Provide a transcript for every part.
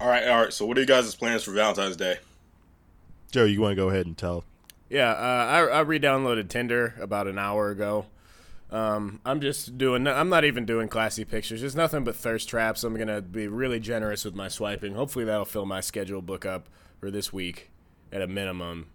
All right, all right. So, what are you guys' plans for Valentine's Day? Joe, you want to go ahead and tell? Yeah, uh, I, I re-downloaded Tinder about an hour ago. Um, I'm just doing. I'm not even doing classy pictures. There's nothing but thirst traps. I'm gonna be really generous with my swiping. Hopefully, that'll fill my schedule book up for this week at a minimum.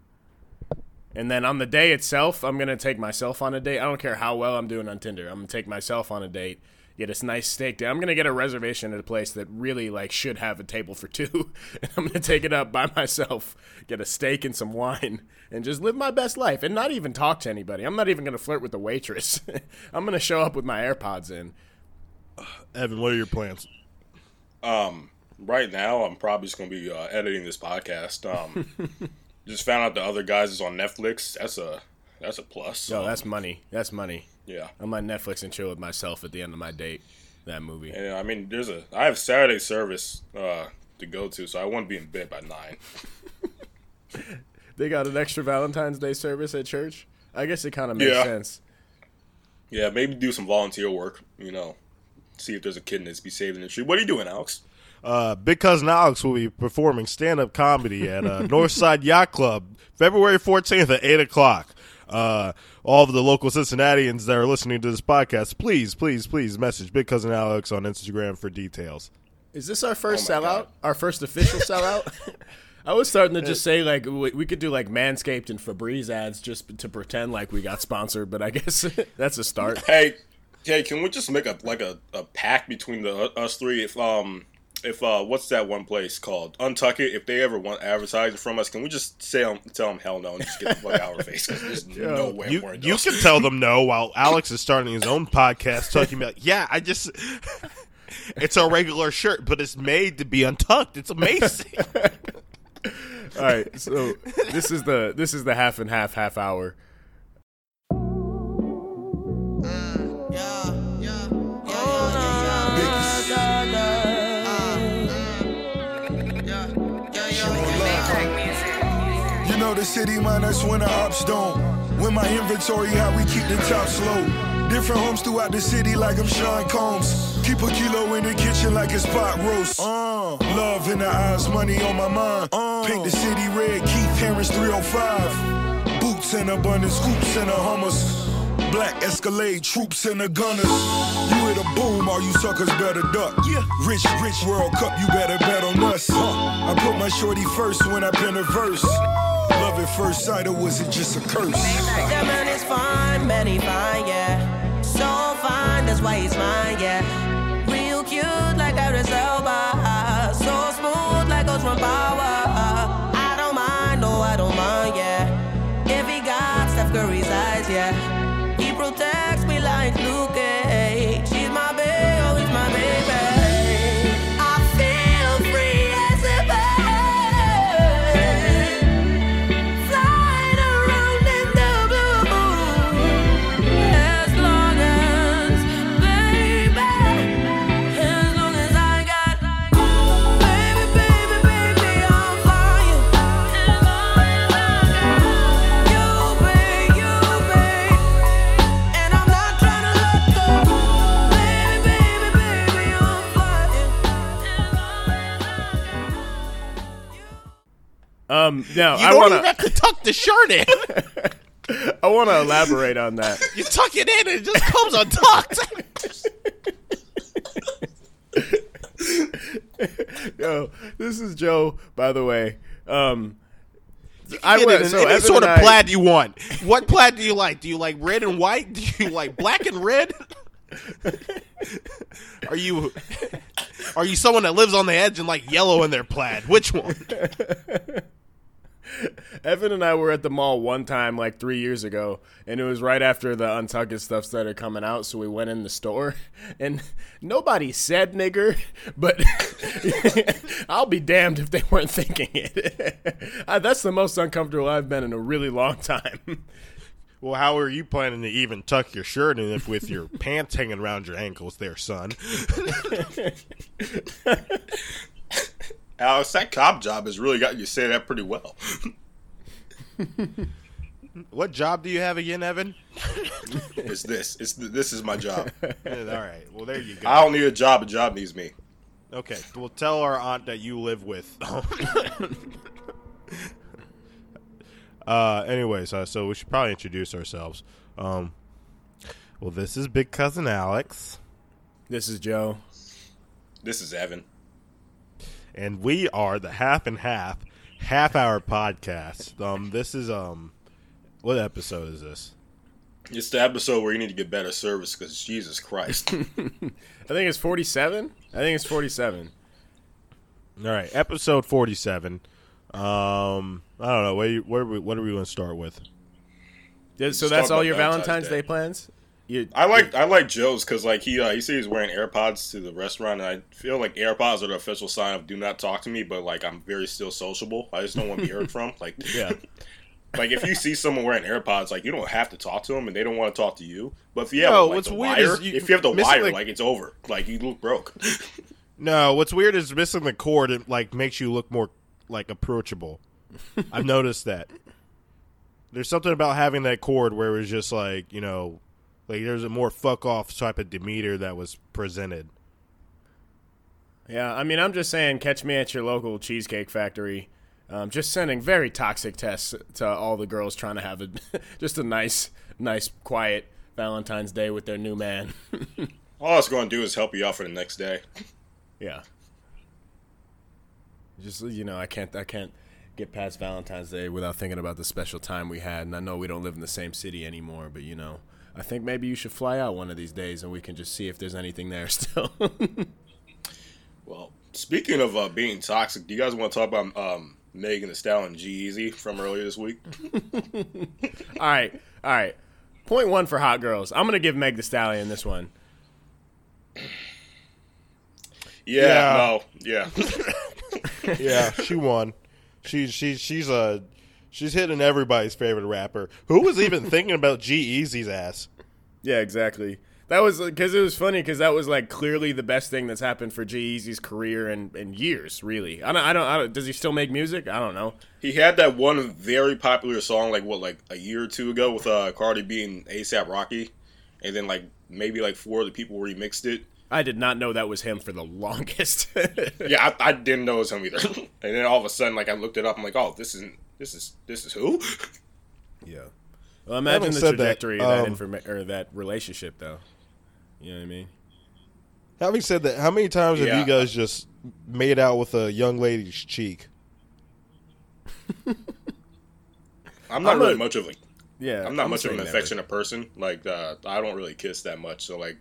And then on the day itself, I'm gonna take myself on a date. I don't care how well I'm doing on Tinder. I'm gonna take myself on a date get this nice steak I'm gonna get a reservation at a place that really like should have a table for two. and I'm gonna take it up by myself, get a steak and some wine, and just live my best life and not even talk to anybody. I'm not even gonna flirt with the waitress. I'm gonna show up with my AirPods in. Evan, what are your plans? Um, right now, I'm probably just gonna be uh, editing this podcast. Um, just found out the other guys is on Netflix. That's a that's a plus. Oh, that's money. That's money. Yeah. I'm on Netflix and chill with myself at the end of my date. That movie. Yeah, I mean, there's a I have Saturday service uh, to go to, so I won't be in bed by nine. they got an extra Valentine's Day service at church. I guess it kind of makes yeah. sense. Yeah, maybe do some volunteer work. You know, see if there's a kid that's be saved in the street. What are you doing, Alex? Uh, Big Cousin Alex will be performing stand up comedy at uh, Northside Yacht Club February 14th at 8 o'clock uh, all of the local Cincinnatians that are listening to this podcast, please, please, please message Big Cousin Alex on Instagram for details. Is this our first oh sellout? God. Our first official sellout? I was starting to just say like we could do like Manscaped and Febreze ads just to pretend like we got sponsored, but I guess that's a start. Hey, hey, can we just make a like a, a pact between the us three? If um if uh, what's that one place called UNTUCKit? If they ever want advertising from us, can we just say them, tell them hell no and just get the fuck out of our face? Because there's Yo, no way you, you can tell them no while Alex is starting his own podcast talking about yeah, I just it's a regular shirt, but it's made to be untucked. It's amazing. All right, so this is the this is the half and half half hour. The city, that's when the ops don't. When my inventory, how we keep the top slow. Different homes throughout the city like I'm Sean Combs. Keep a kilo in the kitchen like it's pot roast. Uh, love in the eyes, money on my mind. Uh, Paint the city red, Keith Harris 305. Boots in abundance, hoops in the Hummers. Black Escalade, troops and the gunners. You hit a boom, all you suckers better duck. Yeah. Rich, rich World Cup, you better bet on us. Huh. I put my shorty first when I pen a verse. Love at first sight, or was it just a curse? That man is fine, fine, yeah. So fine, that's why he's mine, yeah. Um, now you I don't wanna, even have to tuck the shirt in. I want to elaborate on that. You tuck it in, and it just comes untucked. Yo, this is Joe, by the way. Um, I went, so any sort of I, plaid you want. What plaid do you like? Do you like red and white? Do you like black and red? are you are you someone that lives on the edge and like yellow in their plaid? Which one? Evan and I were at the mall one time like three years ago, and it was right after the Untucked stuff started coming out. So we went in the store, and nobody said nigger, but I'll be damned if they weren't thinking it. Uh, that's the most uncomfortable I've been in a really long time. Well, how are you planning to even tuck your shirt in if with your pants hanging around your ankles there, son? Alex, that cop job has really got you say that pretty well. what job do you have again, Evan? it's this. It's this is my job. all right. Well, there you go. I don't need a job. A job needs me. Okay, well, tell our aunt that you live with. uh, anyways, uh, so we should probably introduce ourselves. Um, well, this is Big Cousin Alex, This is Joe. This is Evan. And we are the Half and Half Half Hour Podcast. Um, this is um, what episode is this? It's the episode where you need to get better service because Jesus Christ. I think it's 47. I think it's 47. All right, episode forty-seven. Um, I don't know. What, you, what, are we, what are we going to start with? Yeah, So that's all your Valentine's Valentine's Day. Day, plans? You, I like I like Joe's because like he uh, he said he's wearing AirPods to the restaurant, and I feel like AirPods are the official sign of do not talk to me. But like I'm very still sociable. I just don't want to be heard from. Like Yeah. like if you see someone wearing AirPods, like you don't have to talk to them, and they don't want to talk to you. But if you have No, like, what's the weird wire, you- if you have the wire, like- like, it's over. Like you look broke. No, what's weird is missing the cord. It like makes you look more like approachable. I've noticed that. There's something about having that cord where it's just like you know, like there's a more fuck off type of demeanor that was presented. Yeah, I mean, I'm just saying, catch me at your local cheesecake factory. Um, just sending very toxic tests to all the girls trying to have a just a nice, nice, quiet Valentine's Day with their new man. All it's going to do is help you out for the next day. yeah. Just you know, I can't, I can't get past Valentine's Day without thinking about the special time we had. And I know we don't live in the same city anymore, but you know, I think maybe you should fly out one of these days and we can just see if there's anything there still. Well, speaking of uh, being toxic, do you guys want to talk about um, Megan Thee Stallion G-Eazy from earlier this week? All right, all right. Point one for hot girls. I'm gonna give Meg Thee Stallion this one. Yeah, Yeah. no, yeah. Yeah, she won. She's she's she's a she's hitting everybody's favorite rapper. Who was even thinking about G Eazy's ass? Yeah, exactly. That was because it was funny because that was like clearly the best thing that's happened for G-Eazy's career in, in years. Really, I don't, I don't. I don't. Does he still make music? I don't know. He had that one very popular song, like what, like a year or two ago, with uh, Cardi B and ASAP Rocky, and then like maybe like four other people remixed it. I did not know that was him for the longest. Yeah, I, I didn't know it was him either. and then all of a sudden, like I looked it up, I'm like, oh, this isn't. This is this is who? yeah. Well, imagine the said that, trajectory of that um, informa- or that relationship, though. You know what I mean? Having said that, how many times have you guys just made out with a young lady's cheek? I'm not I'm really a- much of a. Yeah. I'm not much of an affectionate person. Like uh, I don't really kiss that much. So like,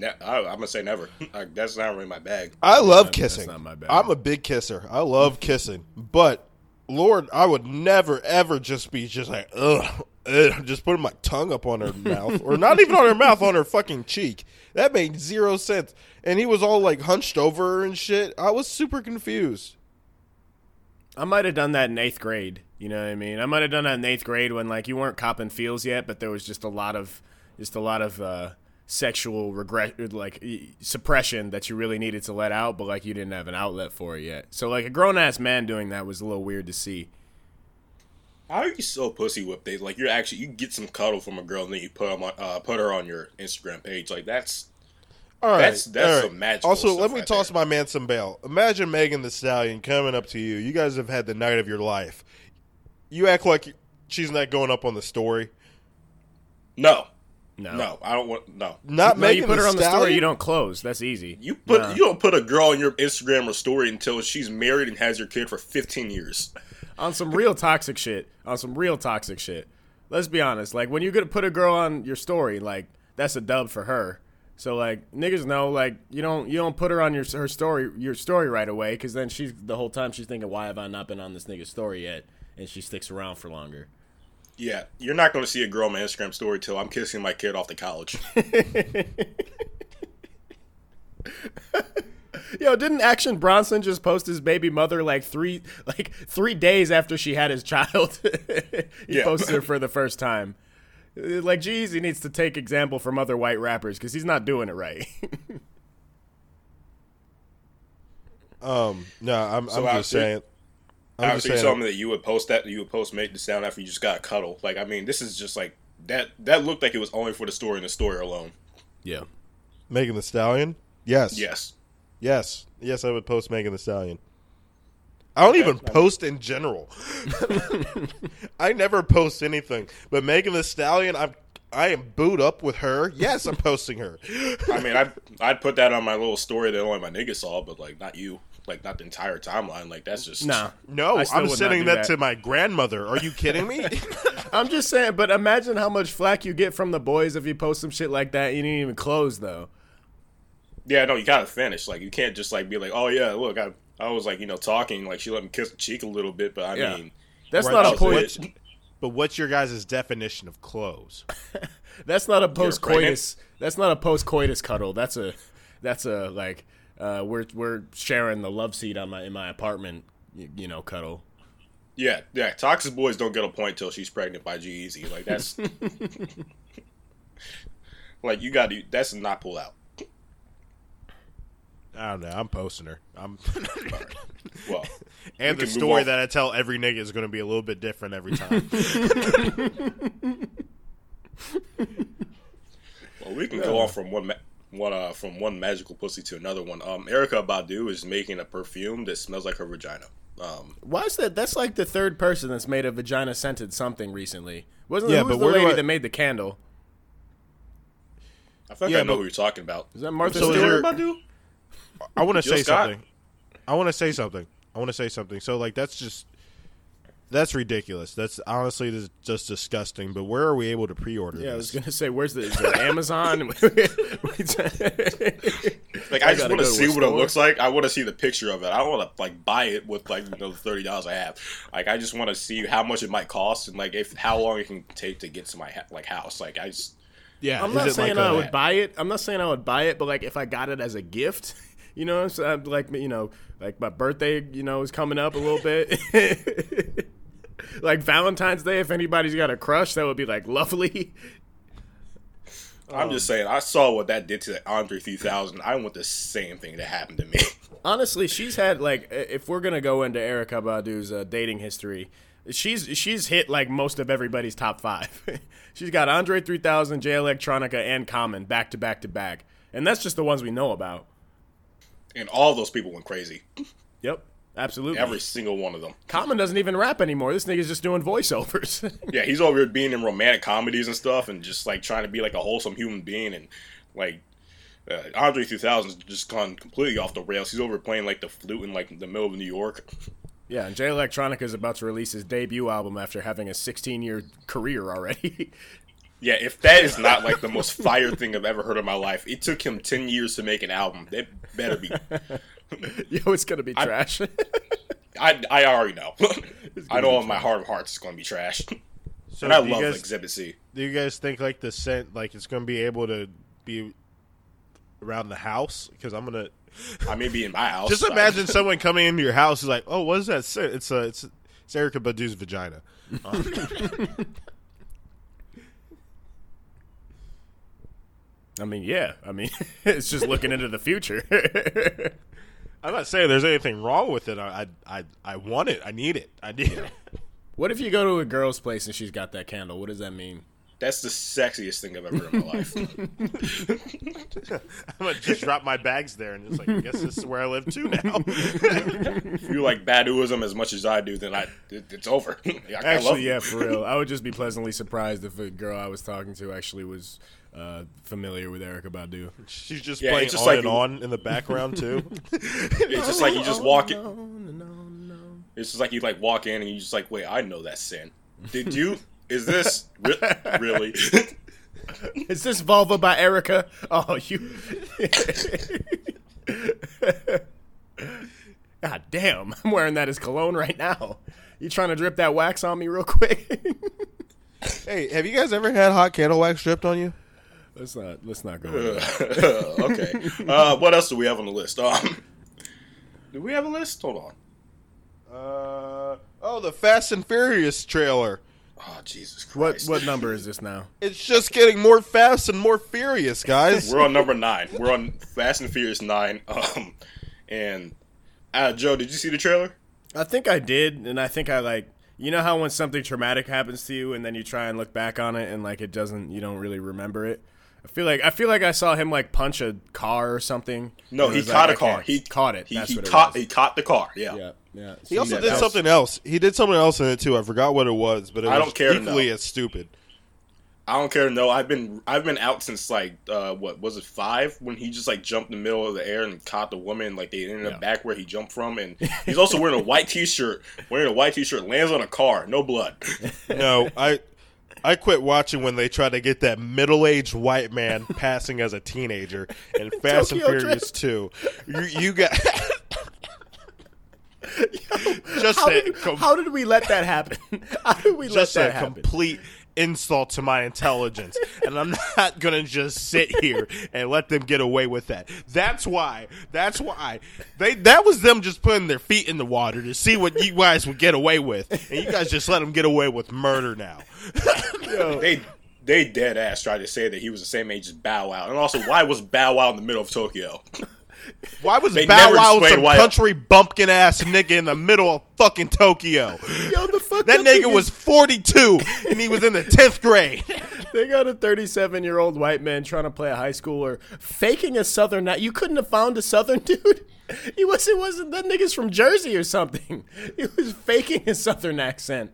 ne- I, I'm gonna say never. Like, that's not really my bag. I love that's kissing. not my bag. I'm a big kisser. I love kissing, but Lord, I would never ever just be just like ugh, ugh just putting my tongue up on her mouth, or not even on her mouth, on her fucking cheek. That made zero sense. And he was all like hunched over and shit. I was super confused. I might have done that in eighth grade. You know what I mean? I might have done that in eighth grade when like you weren't copping feels yet, but there was just a lot of just a lot of uh, sexual regret, like suppression that you really needed to let out, but like you didn't have an outlet for it yet. So like a grown ass man doing that was a little weird to see. How are you so pussy whipped? They like you're actually you get some cuddle from a girl and then you put 'em on, uh, put her on your Instagram page. Like that's All right, That's- that's all right. some magical Also, stuff let me right toss there. my man some bail. Imagine Megan Thee Stallion coming up to you. You guys have had the night of your life. You act like she's not going up on the story. no, No, no. I don't want no. Not No, Megan you put the her on the story, you don't close. That's easy. You put Nah. you don't put a girl on your Instagram or story until she's married and has your kid for 15 years. on some real toxic shit. On some real toxic shit. Let's be honest. Like when you're gonna put a girl on your story, like that's a dub for her. So like niggas know, like you don't you don't put her on your her story your story right away because then she's the whole time she's thinking, why have I not been on this nigga's story yet? And she sticks around for longer. Yeah, you're not going to see a girl on my Instagram story till I'm kissing my kid off the couch. Yo, didn't Action Bronson just post his baby mother like three like three days after she had his child? he Yeah. posted her for the first time. Uh, Like, geez, he needs to take example from other white rappers because he's not doing it right. Um, no, I'm, So I'm just after- saying. I'm just After you saying. told me that you would post that, you would post make the sound after you just got a cuddle. Like, I mean, this is just like that. That looked like it was only for the story and the story alone. yeah. Megan Thee Stallion. Yes. Yes. Yes. Yes, I would post Megan Thee Stallion. I don't even post in general. I never post anything. But Megan Thee Stallion, I'm I am booed up with her. Yes, I'm posting her. I mean, I'd I'd put that on my little story that only my nigga saw, but like not you, like not the entire timeline. Like that's just Nah. No, I still I'm sending that, that. to my grandmother. Are you kidding me? I'm just saying, but imagine how much flack you get from the boys if you post some shit like that. You didn't even close though. Yeah, no, you gotta finish. Like you can't just like be like, oh yeah, look, I I was like you know talking, like she let me kiss the cheek a little bit, but I Yeah. mean, That's Right, not that a was post. it. but what's your guys' definition of close? That's not a post coitus. That's not a post coitus cuddle. That's a that's a like uh, we're we're sharing the love seat on my in my apartment. You, you know, cuddle. yeah, yeah, toxic boys don't get a point till she's pregnant by G-Eazy. Like that's like you got to that's not pull out. I don't know. I'm posting her. I'm Well, and We the story that I tell every nigga is going to be a little bit different every time. well, we can go on from one. Ma- one uh, from one magical pussy to another one. Um, Erykah Badu is making a perfume that smells like her vagina. Um, Why is that? That's like the third person that's made a vagina scented something recently. Wasn't Yeah, who but the where lady I- that made the candle? I feel like Yeah, I know but- who you're talking about. Is that Martha So is Stewart? there- Badu? I want to say Scott? something. I want to say something. I want to say something. So like that's just that's ridiculous. That's honestly this- just disgusting. But where are we able to pre-order Yeah, I was gonna say, where's the is there Amazon? Like I, just want to see a what it looks like. I want to see the picture of it. I want to like buy it with like you know the thirty dollars I have. Like I just want to see how much it might cost and like if how long it can take to get to my like house. Like I just Yeah, I'm not saying like I a- would buy it. I'm not saying I would buy it, but like if I got it as a gift, you know, so I'm like you know, like my birthday, you know, is coming up a little bit. like Valentine's Day, if anybody's got a crush, that would be like lovely. I'm just saying I saw what that did to Andre 3000. I want the same thing to happen to me. Honestly, she's had like if we're gonna go into Erykah Badu's uh, dating history, she's she's hit like most of everybody's top five. she's got Andre 3000, Jay Electronica, and Common back to back to back, and that's just the ones we know about. and all those people went crazy. Yep, absolutely. Every single one of them. Common doesn't even rap anymore. This nigga's just doing voiceovers. Yeah, he's over here being in romantic comedies and stuff, and just like trying to be like a wholesome human being, and like uh, Andre 3000's just gone completely off the rails. He's over playing like the flute in like the middle of New York. yeah, and Jay Electronica is about to release his debut album after having a 16 year career already. Yeah, if that is not like the most fire thing I've ever heard in my life, it took him 10 years to make an album. That better be. Yo, it's gonna be trash. I, I already know. I know in my heart of hearts it's going to be trash. So and I do you love guys, Exhibit C. Do you guys think like the scent, like it's going to be able to be around the house? Because I'm gonna I may be in my house. just I- imagine someone coming into your house is like, "Oh, what is that scent? It's a it's it's Erykah Badu's vagina." Um, I mean, yeah. I mean, it's just looking into the future. I'm not saying there's anything wrong with it. I I I, want it. I need it. I need it. what if you go to a girl's place and she's got that candle? What does that mean? That's the sexiest thing I've ever heard in my life. I'm gonna just drop my bags there and just like, I guess this is where I live too now. if you like Baduism as much as I do, then I it, it's over. I, I love Actually, it. yeah, for real. I would just be pleasantly surprised if a girl I was talking to actually was uh, familiar with Erykah Badu. She's just Yeah, playing it's just on like and on in the background too. It's just like you just walk in. It's just like you like walk in and you just like, wait, I know that sin. Did you? Is this re- really? Is this Vulva by Erykah? Oh, you. God damn, I'm wearing that as cologne right now. You trying to drip that wax on me real quick? hey, have you guys ever had hot candle wax dripped on you? let's not let's not go. into that. okay. Uh, what else do we have on the list? Um, do we have a list? Hold on. Uh oh, the Fast and Furious trailer. Oh Jesus What Christ! what number is this now? It's just getting more fast and more furious, guys. We're on number nine. We're on Fast and Furious nine. Um, and uh, Joe, did you see the trailer? I think I did, and I think I like. You know how when something traumatic happens to you, and then you try and look back on it, and like it doesn't, you don't really remember it. I feel like I feel like I saw him like punch a car or something. No, he caught like, a car. He caught it. He, That's he what it caught. was. He caught the car. Yeah. Yeah, yeah. He also Yeah, did that something else. He did something else in it too. I forgot what it was, but it I was don't care equally as stupid. I don't care. No, I've been I've been out since like uh what was it five when he just like jumped in the middle of the air and caught the woman like they ended up back where he jumped from and he's also wearing a white t-shirt wearing a white t-shirt lands on a car no blood No, I I quit watching when they try to get that middle-aged white man passing as a teenager in Fast and Tokyo Furious 2. You, you got just How a, did, com- how did we let that happen? How did we just let a that happen? complete insult to my intelligence, and I'm not gonna just sit here and let them get away with that. That's why. That's why they. That was them just putting their feet in the water to see what you guys would get away with, and you guys just let them get away with murder now. they they dead ass tried to say that he was the same age as Bow Wow and also why was Bow Wow in the middle of Tokyo Why was They Bow never Wow some why- country bumpkin ass nigga in the middle of fucking Tokyo? Yo, the fuck That nigga was 42 and he was in the 10th grade. They got a 37 year old white man trying to play a high schooler, faking a southern. You couldn't have found a southern dude. He was. It wasn't. That nigga's from Jersey or something. He was faking a southern accent.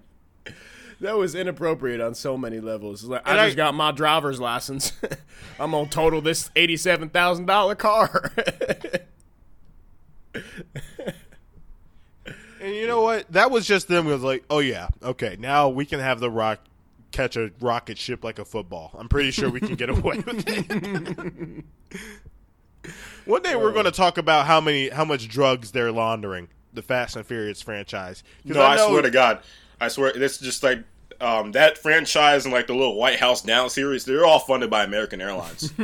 That was inappropriate on so many levels. Like, I And just I- got my driver's license. I'm gonna total this eighty-seven thousand dollar car. And you know what? That was just them. It was like, oh yeah, okay, now we can have the rock catch a rocket ship like a football. I'm pretty sure we can get away with it. One day we're going to talk about how many, how much drugs they're laundering. The Fast and Furious franchise. 'Cause no I, know- swear to God I swear this is just like um, that franchise and like the little White House Down series they're all funded by American Airlines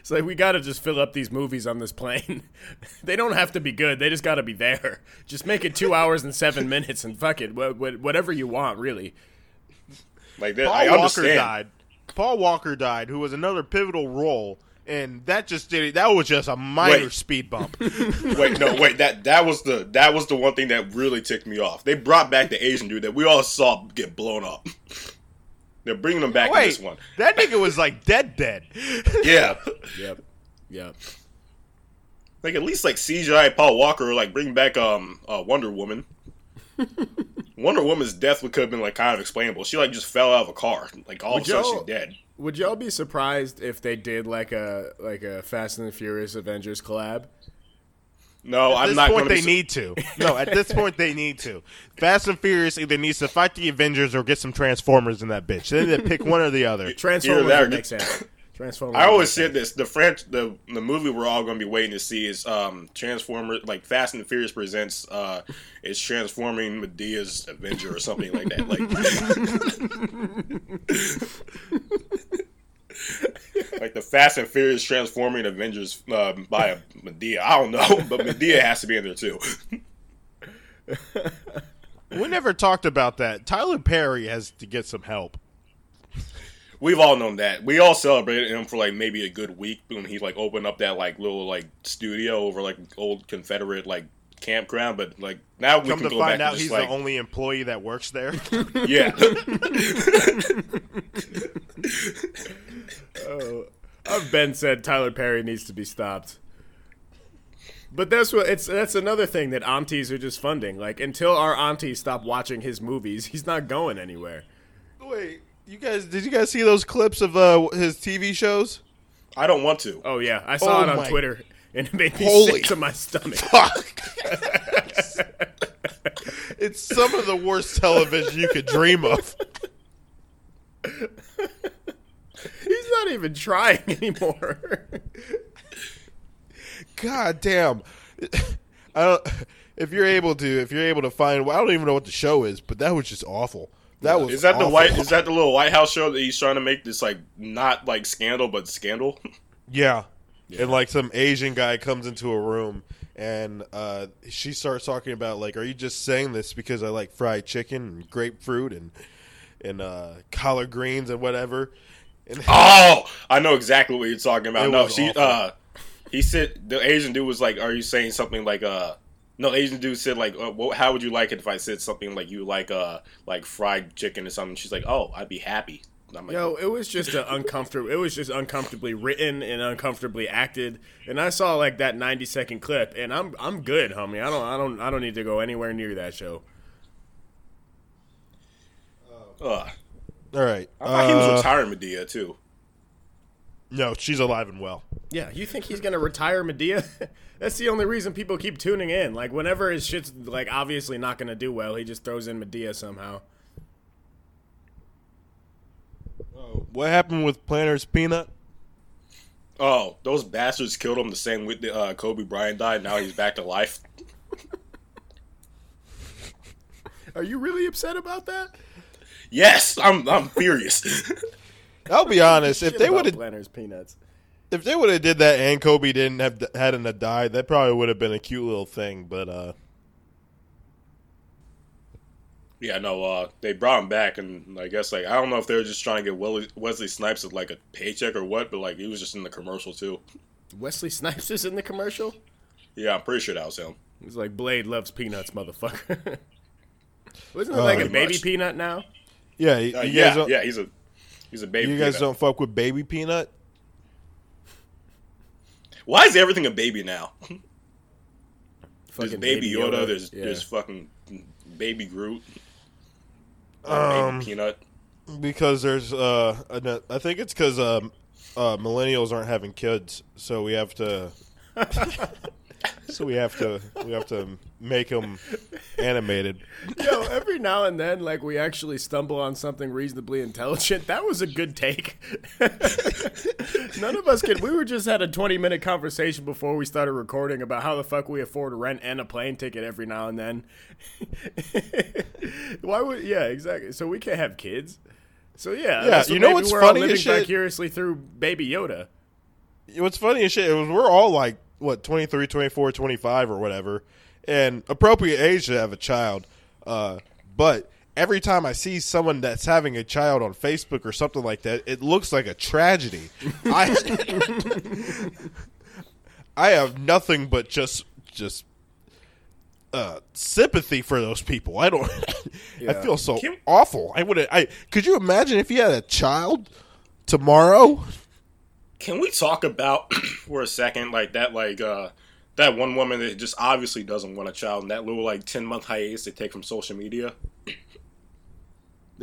It's like we gotta just fill up these movies on this plane. they don't have to be good. They just gotta be there. Just make it two hours and seven minutes, and fuck it, wha- wha- whatever you want, really. like that, Paul I Walker understand died. Paul Walker died, who was another pivotal role, and that just did it. That was just a minor Wait. speed bump. Wait, no, wait. That that was the that was the one thing that really ticked me off. They brought back the Asian dude that we all saw get blown up. They're bringing him back in this one. that nigga was like dead, dead. Yeah, Yep, yep. like at least like CGI Paul Walker or like bring back um uh, Wonder Woman. Wonder Woman's death could have been like kind of explainable. She like just fell out of a car. Like all Would of a sudden she's dead. Would y'all be surprised if they did like a like a Fast and the Furious Avengers collab? No, At I'm this not point, going to. they need to. No, at this point, they need to. Fast and Furious either needs to fight the Avengers or get some Transformers in that bitch. They need to pick one or the other. Transformers that or would get- make sense. Transformers. I always said this: the French, the the movie we're all going to be waiting to see is um Transformers, like Fast and the Furious presents uh is transforming Madea's Avenger or something like that. Like, like the Fast and Furious transforming Avengers uh, by a Madea. I don't know, but Madea has to be in there too. We never talked about that. Tyler Perry has to get some help. We've all known that. We all celebrated him for like maybe a good week when he like opened up that like little like studio over like old Confederate like campground. But like now we Come can to go find back out, and he's like the only employee that works there. yeah. Oh, I've been said Tyler Perry needs to be stopped. But that's what it's that's another thing that aunties are just funding. Like until our aunties stop watching his movies, he's not going anywhere. Wait, you guys, did you guys see those clips of uh, his TV shows? I don't want to. Oh yeah, I saw Oh it on my- Twitter and it made me Holy- sick to my stomach. Fuck. it's some of the worst television you could dream of. He's not even trying anymore. God damn. I don't. If you're able to, if you're able to find, I don't even know what the show is, but that was just awful. That was Is that the white? Is that the little White House show that he's trying to make this like not like scandal but scandal? Yeah. And like some Asian guy comes into a room and uh, she starts talking about like, are you just saying this because I like fried chicken and grapefruit and and uh, collard greens and whatever? And Oh, I know exactly what you're talking about. It no, she uh he said the Asian dude was like, "Are you saying something like uh No, Asian dude said like, uh, well, "How would you like it if I said something like you like uh like fried chicken or something?" She's like, "Oh, I'd be happy." I'm like, Yo, it was just a uncomfortable. It was just uncomfortably written and uncomfortably acted. And I saw like that ninety second clip, and I'm I'm good, homie. I don't I don't I don't need to go anywhere near that show. Ugh. All right. I thought he was Uh, retiring Madea too. no, she's alive and well. Yeah, you think he's gonna retire Madea? That's the only reason people keep tuning in. Like whenever his shit's like obviously not gonna do well, he just throws in Madea somehow. What happened with Planters Peanut? Oh, those bastards killed him the same way that, uh, Kobe Bryant died. Now he's back to life. Are you really upset about that? Yes, I'm I'm furious. I'll be honest. if Shit they would have, Planters peanuts. If they would have did that, and Kobe didn't have hadn't have died, that probably would have been a cute little thing. But uh, yeah, no, uh, they brought him back, and I guess like I don't know if they were just trying to get Wesley, Wesley Snipes with like a paycheck or what, but like he was just in the commercial too. Wesley Snipes is in the commercial. Yeah, I'm pretty sure that was him. He's like Blade loves peanuts, motherfucker. Wasn't it like a baby much. peanut now? yeah, you Uh, yeah, yeah, he's a he's a baby. you guys peanut. don't fuck with Baby Peanut. Why is everything a baby now? There's Fucking baby Yoda. There's yeah. there's fucking baby Groot. Um, baby Peanut. because there's uh, I think it's because um, uh, millennials aren't having kids, so we have to. so we have to we have to make them animated. Yo, every now and then, like we actually stumble on something reasonably intelligent. That was a good take. None of us could. We were just had a twenty minute conversation before we started recording about how the fuck we afford rent and a plane ticket every now and then. Why would? Yeah, exactly. So we can't have kids. So yeah, Yeah, you know what's we're all funny as living vicariously through Baby Yoda. What's funny as shit is we're all like what 23, 24, 25 or whatever, and appropriate age to have a child. Uh, but every time I see someone that's having a child on Facebook or something like that, it looks like a tragedy. I I have nothing but just just uh, sympathy for those people. I don't. I feel so Can- awful. I would. I could you imagine if you had a child tomorrow? Can we talk about for a second like that like uh that one woman that just obviously doesn't want a child and that little like ten month hiatus they take from social media?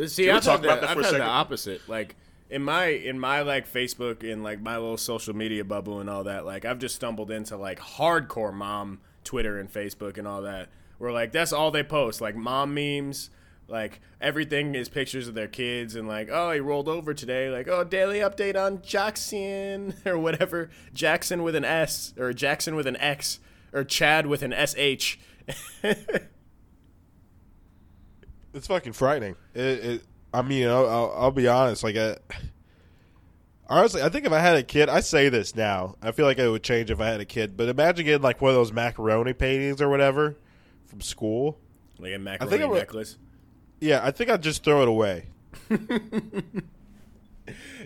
See, I've talk about the, that I've for a had the opposite. Like in my in my like Facebook and like my little social media bubble and all that. Like I've just stumbled into like hardcore mom Twitter and Facebook and all that. Where like that's all they post, like mom memes. Like everything is pictures of their kids and like oh he rolled over today like oh daily update on Jackson or whatever Jackson with an S or Jackson with an X or Chad with an SH. It's fucking frightening. It, it I mean, I'll, I'll, I'll be honest. Like, I, honestly, I think if I had a kid, I say this now. I feel like it would change if I had a kid. But imagine getting like one of those macaroni paintings or whatever from school. like a macaroni I'm a- necklace. Yeah, I think I'd just throw it away.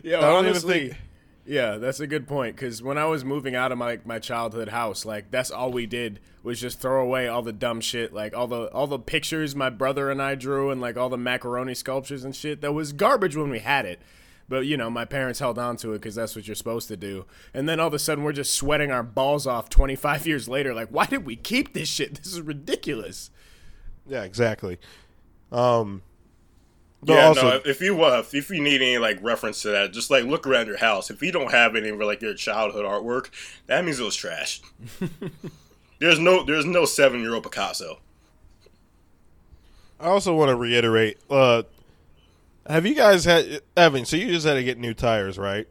Yeah, even honestly, think- yeah, that's a good point. Because when I was moving out of my my childhood house, like that's all we did was just throw away all the dumb shit, like all the all the pictures my brother and I drew, and like all the macaroni sculptures and shit. That was garbage when we had it. But you know, my parents held on to it because that's what you're supposed to do. And then all of a sudden, we're just sweating our balls off 25 years later. Like, why did we keep this shit? This is ridiculous. Yeah, exactly. Um, yeah, also, no. If you uh, if you need any like reference to that, just like look around your house. If you don't have any of like your childhood artwork, that means it was trash. there's no there's no seven year old Picasso. I also want to reiterate. Uh, have you guys had Evan? So you just had to get new tires, right?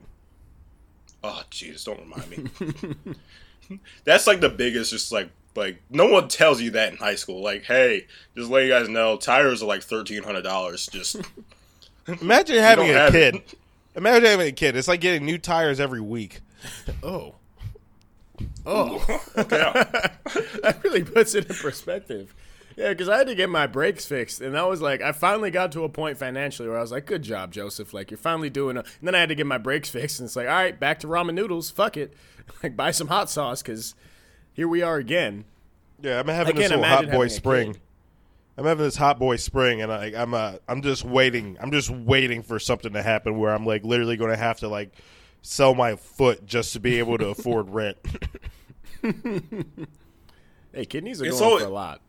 Oh Jesus, don't remind me. That's like the biggest, just like like no one tells you that in high school. Like, hey, just let you guys know, tires are like thirteen hundred dollars. Just Imagine having a kid. it. Imagine having a kid. It's like getting new tires every week. Oh. Oh. yeah. that really puts it in perspective. Yeah, because I had to get my brakes fixed, and that was like I finally got to a point financially where I was like, "Good job, Joseph! Like you're finally doing." A-. And then I had to get my brakes fixed, and it's like, "All right, back to ramen noodles. Fuck it, like buy some hot sauce because here we are again." Yeah, I'm having this little hot boy spring. I'm having this hot boy spring, and I, I'm uh, I'm just waiting. I'm just waiting for something to happen where I'm like literally going to have to like sell my foot just to be able to afford rent. Hey, kidneys are It's going always- for a lot.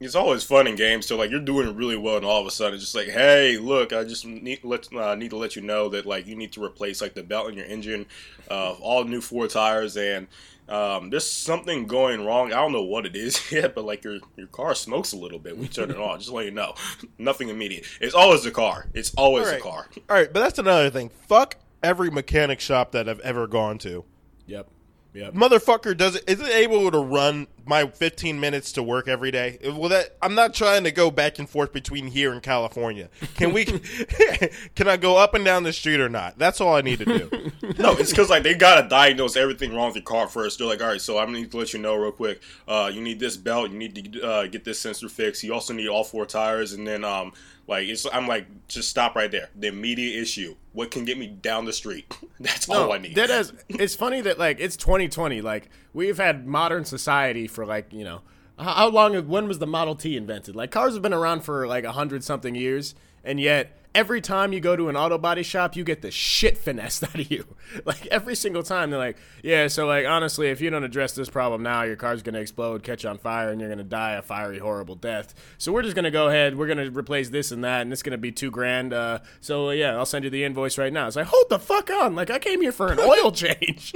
It's always fun in games. So like you're doing really well, and all of a sudden it's just like, hey, look, I just need let uh, need to let you know that like you need to replace like the belt in your engine, uh, all new four tires, and um, there's something going wrong. I don't know what it is yet, but like your your car smokes a little bit. We turn it on, just let you know. Nothing immediate. It's always the car. It's always Alright. the car. All right, but that's another thing. Fuck every mechanic shop that I've ever gone to. Yep. Yep. Motherfucker does it isn't able to run my 15 minutes to work every day. Well, that I'm not trying to go back and forth between here and California. Can we? can I go up and down the street or not? That's all I need to do. No, it's because like they gotta diagnose everything wrong with your car first. They're like, all right, so I'm gonna need to let you know real quick. Uh, you need this belt. You need to uh, get this sensor fixed. You also need all four tires, and then um, like it's I'm like, just stop right there. The immediate issue. What can get me down the street? That's all I need. That is, it's funny that like it's 2020. Like we've had modern society for like you know how, how long? When was the Model T invented? Like cars have been around for like a hundred something years, and yet every time you go to an auto body shop, you get the shit finessed out of you. Like every single time, they're like, yeah. So like honestly, if you don't address this problem now, your car's gonna explode, catch on fire, and you're gonna die a fiery, horrible death. So we're just gonna go ahead. We're gonna replace this and that, and it's gonna be two grand. Uh, so yeah, I'll send you the invoice right now. It's like, hold the fuck on. Like I came here for an oil change.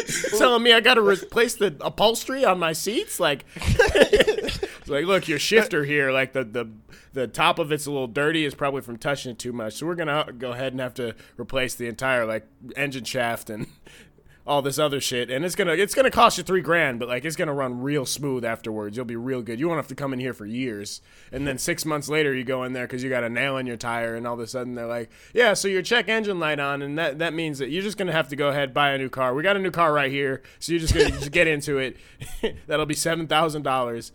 telling me I got to replace the upholstery on my seats. Like, it's like, look, your shifter here, like the the the top of it's a little dirty. Is probably from touching it too much. So we're gonna go ahead and have to replace the entire like engine shaft and all this other shit. And it's gonna it's gonna cost you three grand, but like it's gonna run real smooth afterwards. You'll be real good. You won't have to come in here for years. And then six months later, you go in there because you got a nail in your tire, and all of a sudden they're like, yeah, so your check engine light on, and that that means that you're just gonna have to go ahead buy a new car. We got a new car right here, so you're just gonna just get into it. That'll be seven thousand dollars.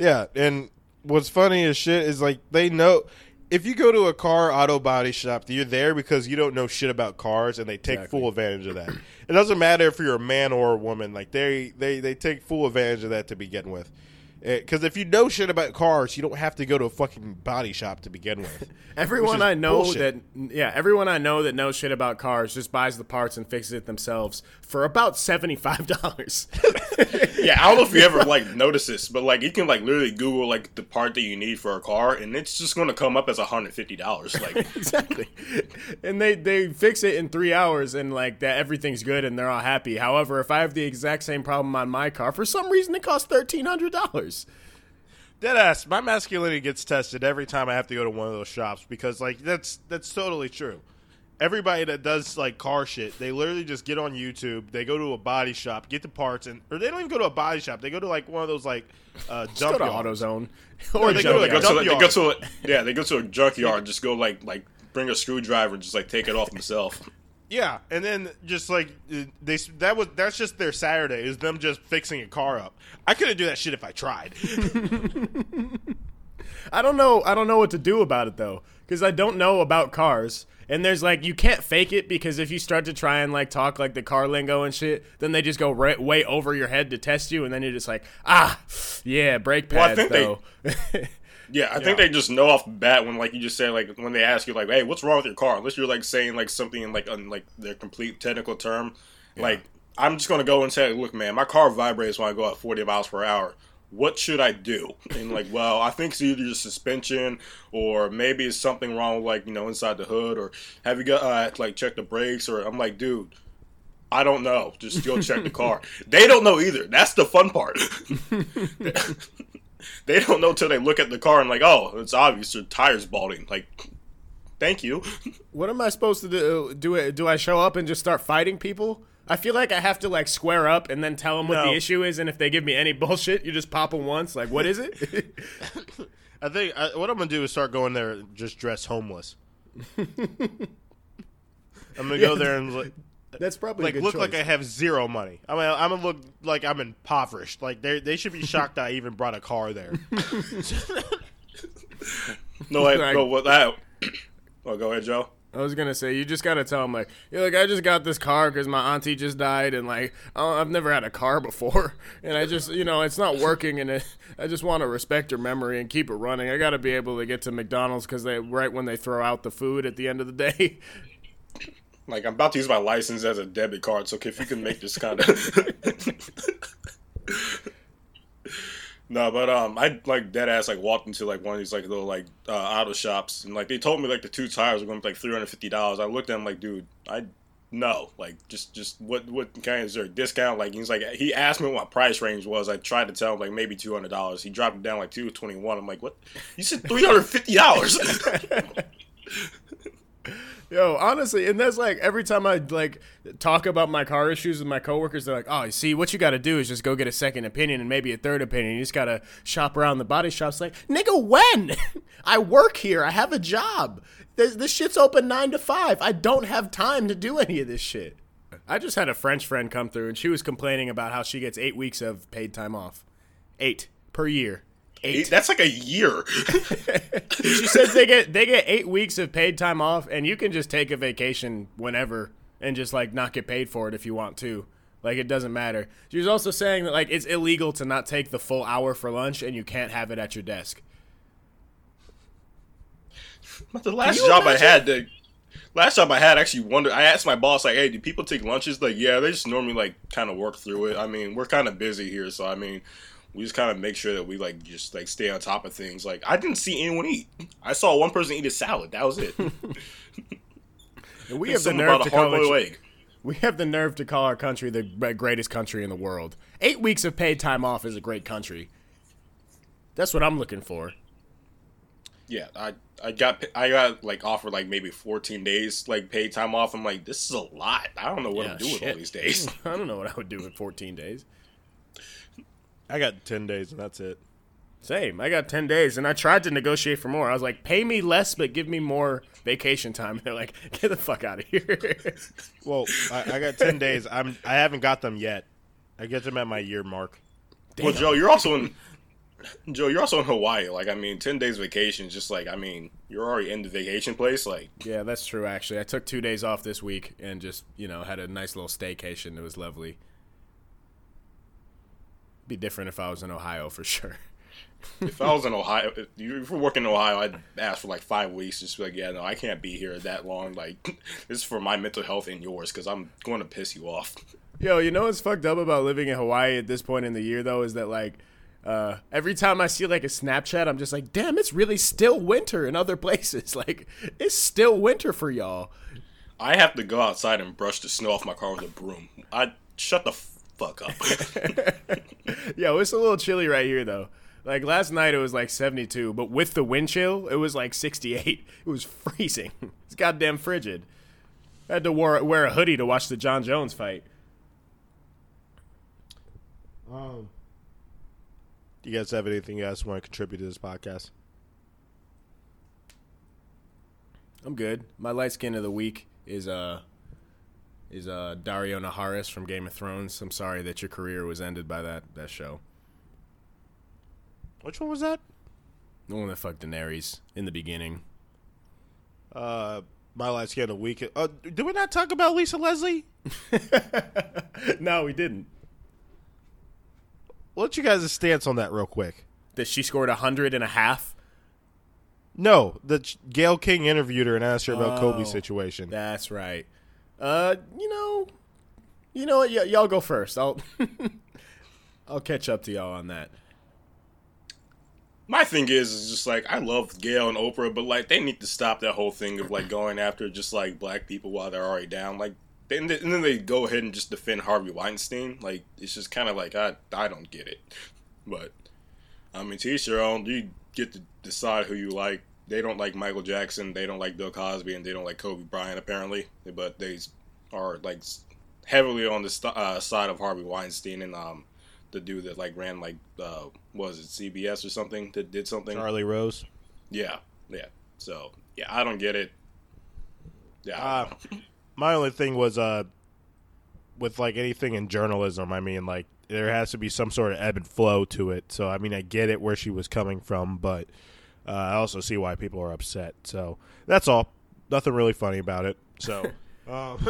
Yeah, and what's funny as shit is like they know if you go to a car auto body shop, you're there because you don't know shit about cars, and they take Exactly. full advantage of that. it doesn't matter if you're a man or a woman; like they they they take full advantage of that to begin with. Eh, because if you know shit about cars, you don't have to go to a fucking body shop to begin with. Everyone I know bullshit. that yeah, everyone I know that knows shit about cars just buys the parts and fixes it themselves for about seventy five dollars. yeah, I don't know if you ever like notice this, but like you can like literally Google like the part that you need for a car, and it's just gonna come up as hundred fifty dollars. Like, exactly. And they they fix it in three hours and like that everything's good and they're all happy. However, if I have the exact same problem on my car, for some reason it costs thirteen hundred dollars. Deadass, my masculinity gets tested every time I have to go to one of those shops because like that's that's totally true. Everybody that does like car shit, they literally just get on YouTube, they go to a body shop, get the parts, and or they don't even go to a body shop. They go to like one of those like uh, Go dump to. AutoZone. Or they go to, they like, go a to like, they go to a, yeah, they go to a junkyard, just go like like bring a screwdriver and just like take it off himself. Yeah, and then just like they that was that's just their Saturday is them just fixing a car up. I couldn't do that shit if I tried. I don't know. I don't know what to do about it though, because I don't know about cars. And there's like you can't fake it because if you start to try and like talk like the car lingo and shit, then they just go right, way over your head to test you, and then you're just like, ah, yeah, brake Well, pads they- though. Yeah, I think they just know off the bat when like you just say like when they ask you like, hey, what's wrong with your car? Unless you're like saying like something in like on like their complete technical term, like I'm just gonna go and say, look, man, my car vibrates when I go at 40 miles per hour. What should I do? And like, well, I think it's either your suspension or maybe it's something wrong with like you know inside the hood or have you got uh, like check the brakes or I'm like, dude. I don't know. Just go check the car. They don't know either. That's the fun part. they don't know till they look at the car and like, oh, it's obvious your tires balding. Like, thank you. What am I supposed to do? Do it? Do I show up and just start fighting people? I feel like I have to like square up and then tell them what No. the issue is, and if they give me any bullshit, you just pop them once. Like, what is it? I think I, what I'm gonna do is start going there and just dress homeless. I'm gonna go there and like, That's probably like a good look like. I have zero money. I mean, I'm gonna look like I'm impoverished. Like they they should be shocked I even brought a car there. No, wait, Right. no, what that? Oh, go ahead, Joe. I was gonna say you just gotta tell him like, yeah, like I just got this car because my auntie just died, and like I've never had a car before, and I just you know it's not working, and it, I just want to respect your memory and keep it running. I got to be able to get to McDonald's because they right when they throw out the food at the end of the day. Like I'm about to use my license as a debit card, so if you can make this kind of. no, but um, I like dead ass like walked into like one of these like little like uh, auto shops, and like they told me like the two tires were going to be like three hundred fifty dollars. I looked at them like, dude, I no, like just just what what kind is there a discount? Like he's like he asked me what my price range was. I tried to tell him like maybe two hundred dollars. He dropped it down like two twenty one. I'm like, what? You said three hundred fifty dollars. Yo, honestly, and that's like every time I like talk about my car issues with my coworkers, they're like, "Oh, you see, what you got to do is just go get a second opinion and maybe a third opinion. You just got to shop around the body shops." Like, nigga, when I work here, I have a job. This, this shit's open nine to five. I don't have time to do any of this shit. I just had a French friend come through, and she was complaining about how she gets eight weeks of paid time off, eight per year. Eight. That's like a year. she says they get they get eight weeks of paid time off, and you can just take a vacation whenever and just like not get paid for it if you want to. Like it doesn't matter. She was also saying that like it's illegal to not take the full hour for lunch, and you can't have it at your desk. But the last job I had, the last job I had, I actually wondered. I asked my boss like, "Hey, do people take lunches?" Like, yeah, they just normally like kind of work through it. I mean, we're kind of busy here, so I mean, we just kind of make sure that we like just like stay on top of things. Like I didn't see anyone eat. I saw one person eat a salad. That was it. We have the nerve to call hard-boiled it, egg. we have the nerve to call our country the greatest country in the world. Eight weeks of paid time off is a great country. That's what I'm looking for. Yeah, I I got I got like offered like maybe 14 days like paid time off. I'm like, this is a lot. I don't know what Yeah, I'm doing with all these days. I don't know what I would do in 14 days. I got ten days and that's it. Same. I got 10 days and I tried to negotiate for more. I was like, pay me less, but give me more vacation time. And they're like, get the fuck out of here. Well, I, I got ten days. I'm I haven't got them yet. I get them at my year mark. Well, Joe, you're also in Joe, you're also in Hawaii. Like, I mean, 10 days vacation. is Just like, I mean, you're already in the vacation place. Like, yeah, that's true, actually. I took two days off this week and just, you know, had a nice little staycation. It was lovely. Be different if I was in Ohio for sure. if I was in Ohio, if you were working in Ohio, I'd ask for like five weeks. Just be like, yeah, no, I can't be here that long. Like, this is for my mental health and yours because I'm going to piss you off. Yo, you know what's fucked up about living in Hawaii at this point in the year though is that like uh, every time I see like a Snapchat, I'm just like, damn, it's really still winter in other places. Like it's still winter for y'all. I have to go outside and brush the snow off my car with a broom. I shut the fuck up. Yo, it's a little chilly right here though. Like last night it was like 72, but with the wind chill, it was like 68. It was freezing. It's goddamn frigid. I had to wear, wear a hoodie to watch the Jon Jones fight. Um, do you guys have anything you guys want to contribute to this podcast? I'm good. My light skin of the week is uh is uh Daario Naharis from Game of Thrones. I'm sorry that your career was ended by that that show. Which one was that? The one that fucked Daenerys in the beginning. Uh, my last game of the week. Uh, did we not talk about Lisa Leslie? no, we didn't. What's you guys' stance on that, real quick? That she scored a hundred and a half. No, the Gayle King interviewed her and asked her about Oh. Kobe's situation. That's right. Uh, you know, you know what? Y- y'all go first. I'll I'll catch up to y'all on that. my thing is, is just like I love Gayle and Oprah, but like they need to stop that whole thing of like going after just like black people while they're already down. Like, they, and then they go ahead and just defend Harvey Weinstein. Like, it's just kind of like I I don't get it. But I mean, to each their own. You get to decide who you like. They don't like Michael Jackson. They don't like Bill Cosby, and they don't like Kobe Bryant apparently. But they are like heavily on the st- uh, side of Harvey Weinstein and um the dude that like ran like uh was it CBS or something that did something. Charlie Rose. Yeah, yeah. So yeah, I don't get it. Yeah, Uh, my only thing was uh, with like anything in journalism. I mean, like there has to be some sort of ebb and flow to it. So I mean, I get it where she was coming from, but uh, I also see why people are upset. So that's all. nothing really funny about it. So, um,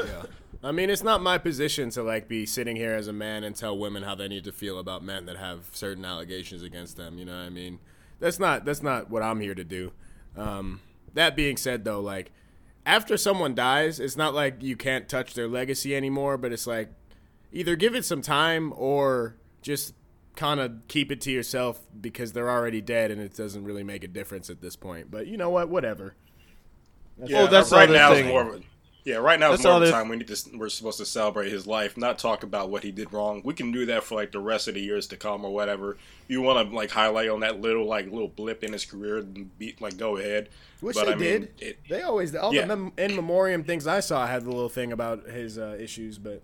I mean, it's not my position to like be sitting here as a man and tell women how they need to feel about men that have certain allegations against them. You know what I mean? That's not that's not what I'm here to do. Um, that being said, though, like after someone dies, it's not like you can't touch their legacy anymore. But it's like either give it some time or just kind of keep it to yourself because they're already dead and it doesn't really make a difference at this point. But you know what? Whatever. Yeah, Oh, that's right now. thing. Is more of a, yeah, right now That's is more of a the- time we need to. We're supposed to celebrate his life, not talk about what he did wrong. We can do that for like the rest of the years to come or whatever. You want to like highlight on that little like little blip in his career, and be, like go ahead. Which but they I mean, did. it, They always all Yeah. the mem- in memoriam things I saw had the little thing about his uh, issues, but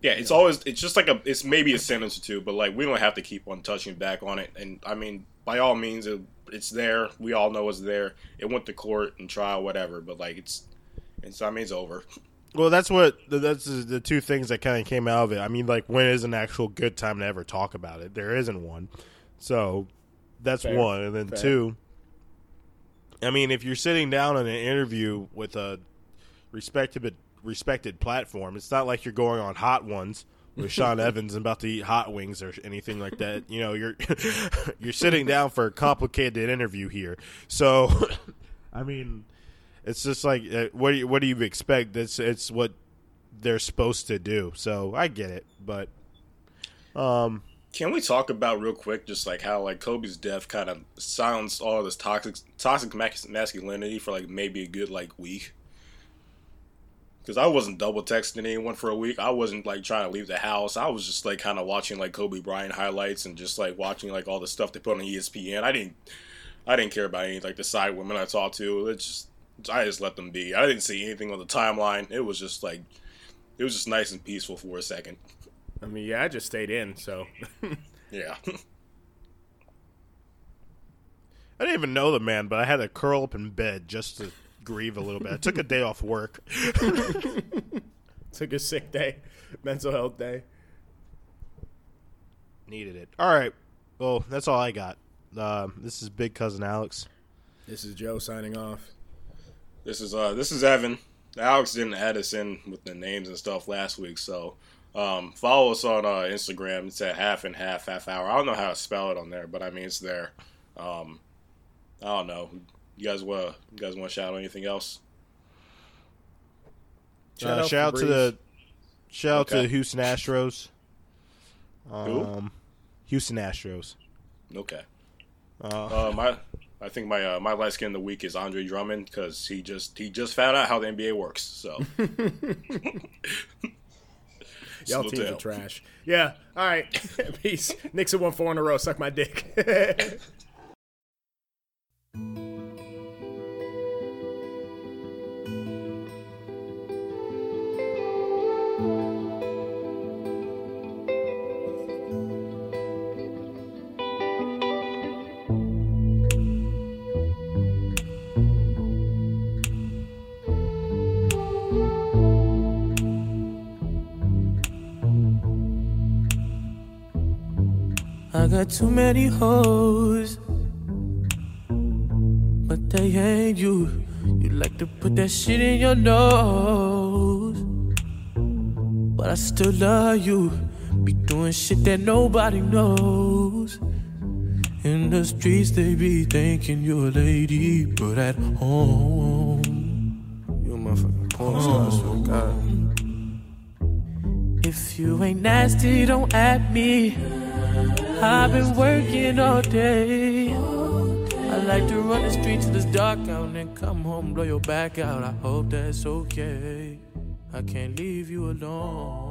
Yeah, it's always it's just like a it's maybe a sentence or two, but like we don't have to keep on touching back on it. And I mean, by all means, it, it's there. We all know it's there. It went to court and trial, whatever. But like it's it's I mean it's over. well, that's what that's the two things that kind of came out of it. I mean, like when is an actual good time to ever talk about it? There isn't one. So that's Fair. one, and then Fair. two. I mean, if you're sitting down in an interview with a respected respected platform, it's not like you're going on Hot Ones with Sean Evans and about to eat hot wings or anything like that. You know, you're you're sitting down for a complicated interview here. So, I mean, it's just like uh, what do you, what do you expect? It's it's what they're supposed to do. So I get it, but um, Can we talk about real quick just like how like Kobe's death kind of silenced all this toxic toxic masculinity for like maybe a good like week? Because I wasn't double texting anyone for a week. I wasn't like trying to leave the house. I was just like kind of watching like Kobe Bryant highlights and just like watching like all the stuff they put on ESPN. I didn't I didn't care about any like the side women I talked to. It's just I just let them be. I didn't see anything on the timeline. It was just like it was just nice and peaceful for a second. I mean, yeah, I just stayed in, so Yeah. I didn't even know the man, but I had to curl up in bed just to grieve a little bit. I took a day off work. took a sick day, mental health day. Needed it. All right. Well, that's all I got. Um, this is Big Cousin Alex. This is Joe signing off. This is uh this is Evan. Alex didn't add us in with the names and stuff last week, so um, follow us on uh, Instagram. It's at half and half half hour. I don't know how to spell it on there, but I mean it's there. Um, I don't know. You guys want you guys want to shout out anything else? Uh, shout out to the shout out to the Houston Astros. Who? Um, Houston Astros. Okay. Uh, Uh, my I think my uh, my light skin of the week is Andre Drummond because he just he just found out how the NBA works. So Y'all Salute teams are trash. Yeah. All right. Peace. Nixon won four in a row. Suck my dick. Got too many hoes, but they ain't you. You like to put that shit in your nose, but I still love you. Be doing shit that nobody knows. In the streets, they be thinking you're a lady, but at home, you're a motherfucking porn star. Swear God. If you ain't nasty, don't at me. I've been working all day. I like to run the streets till it's dark out and then come home, blow your back out. I hope that's okay. I can't leave you alone.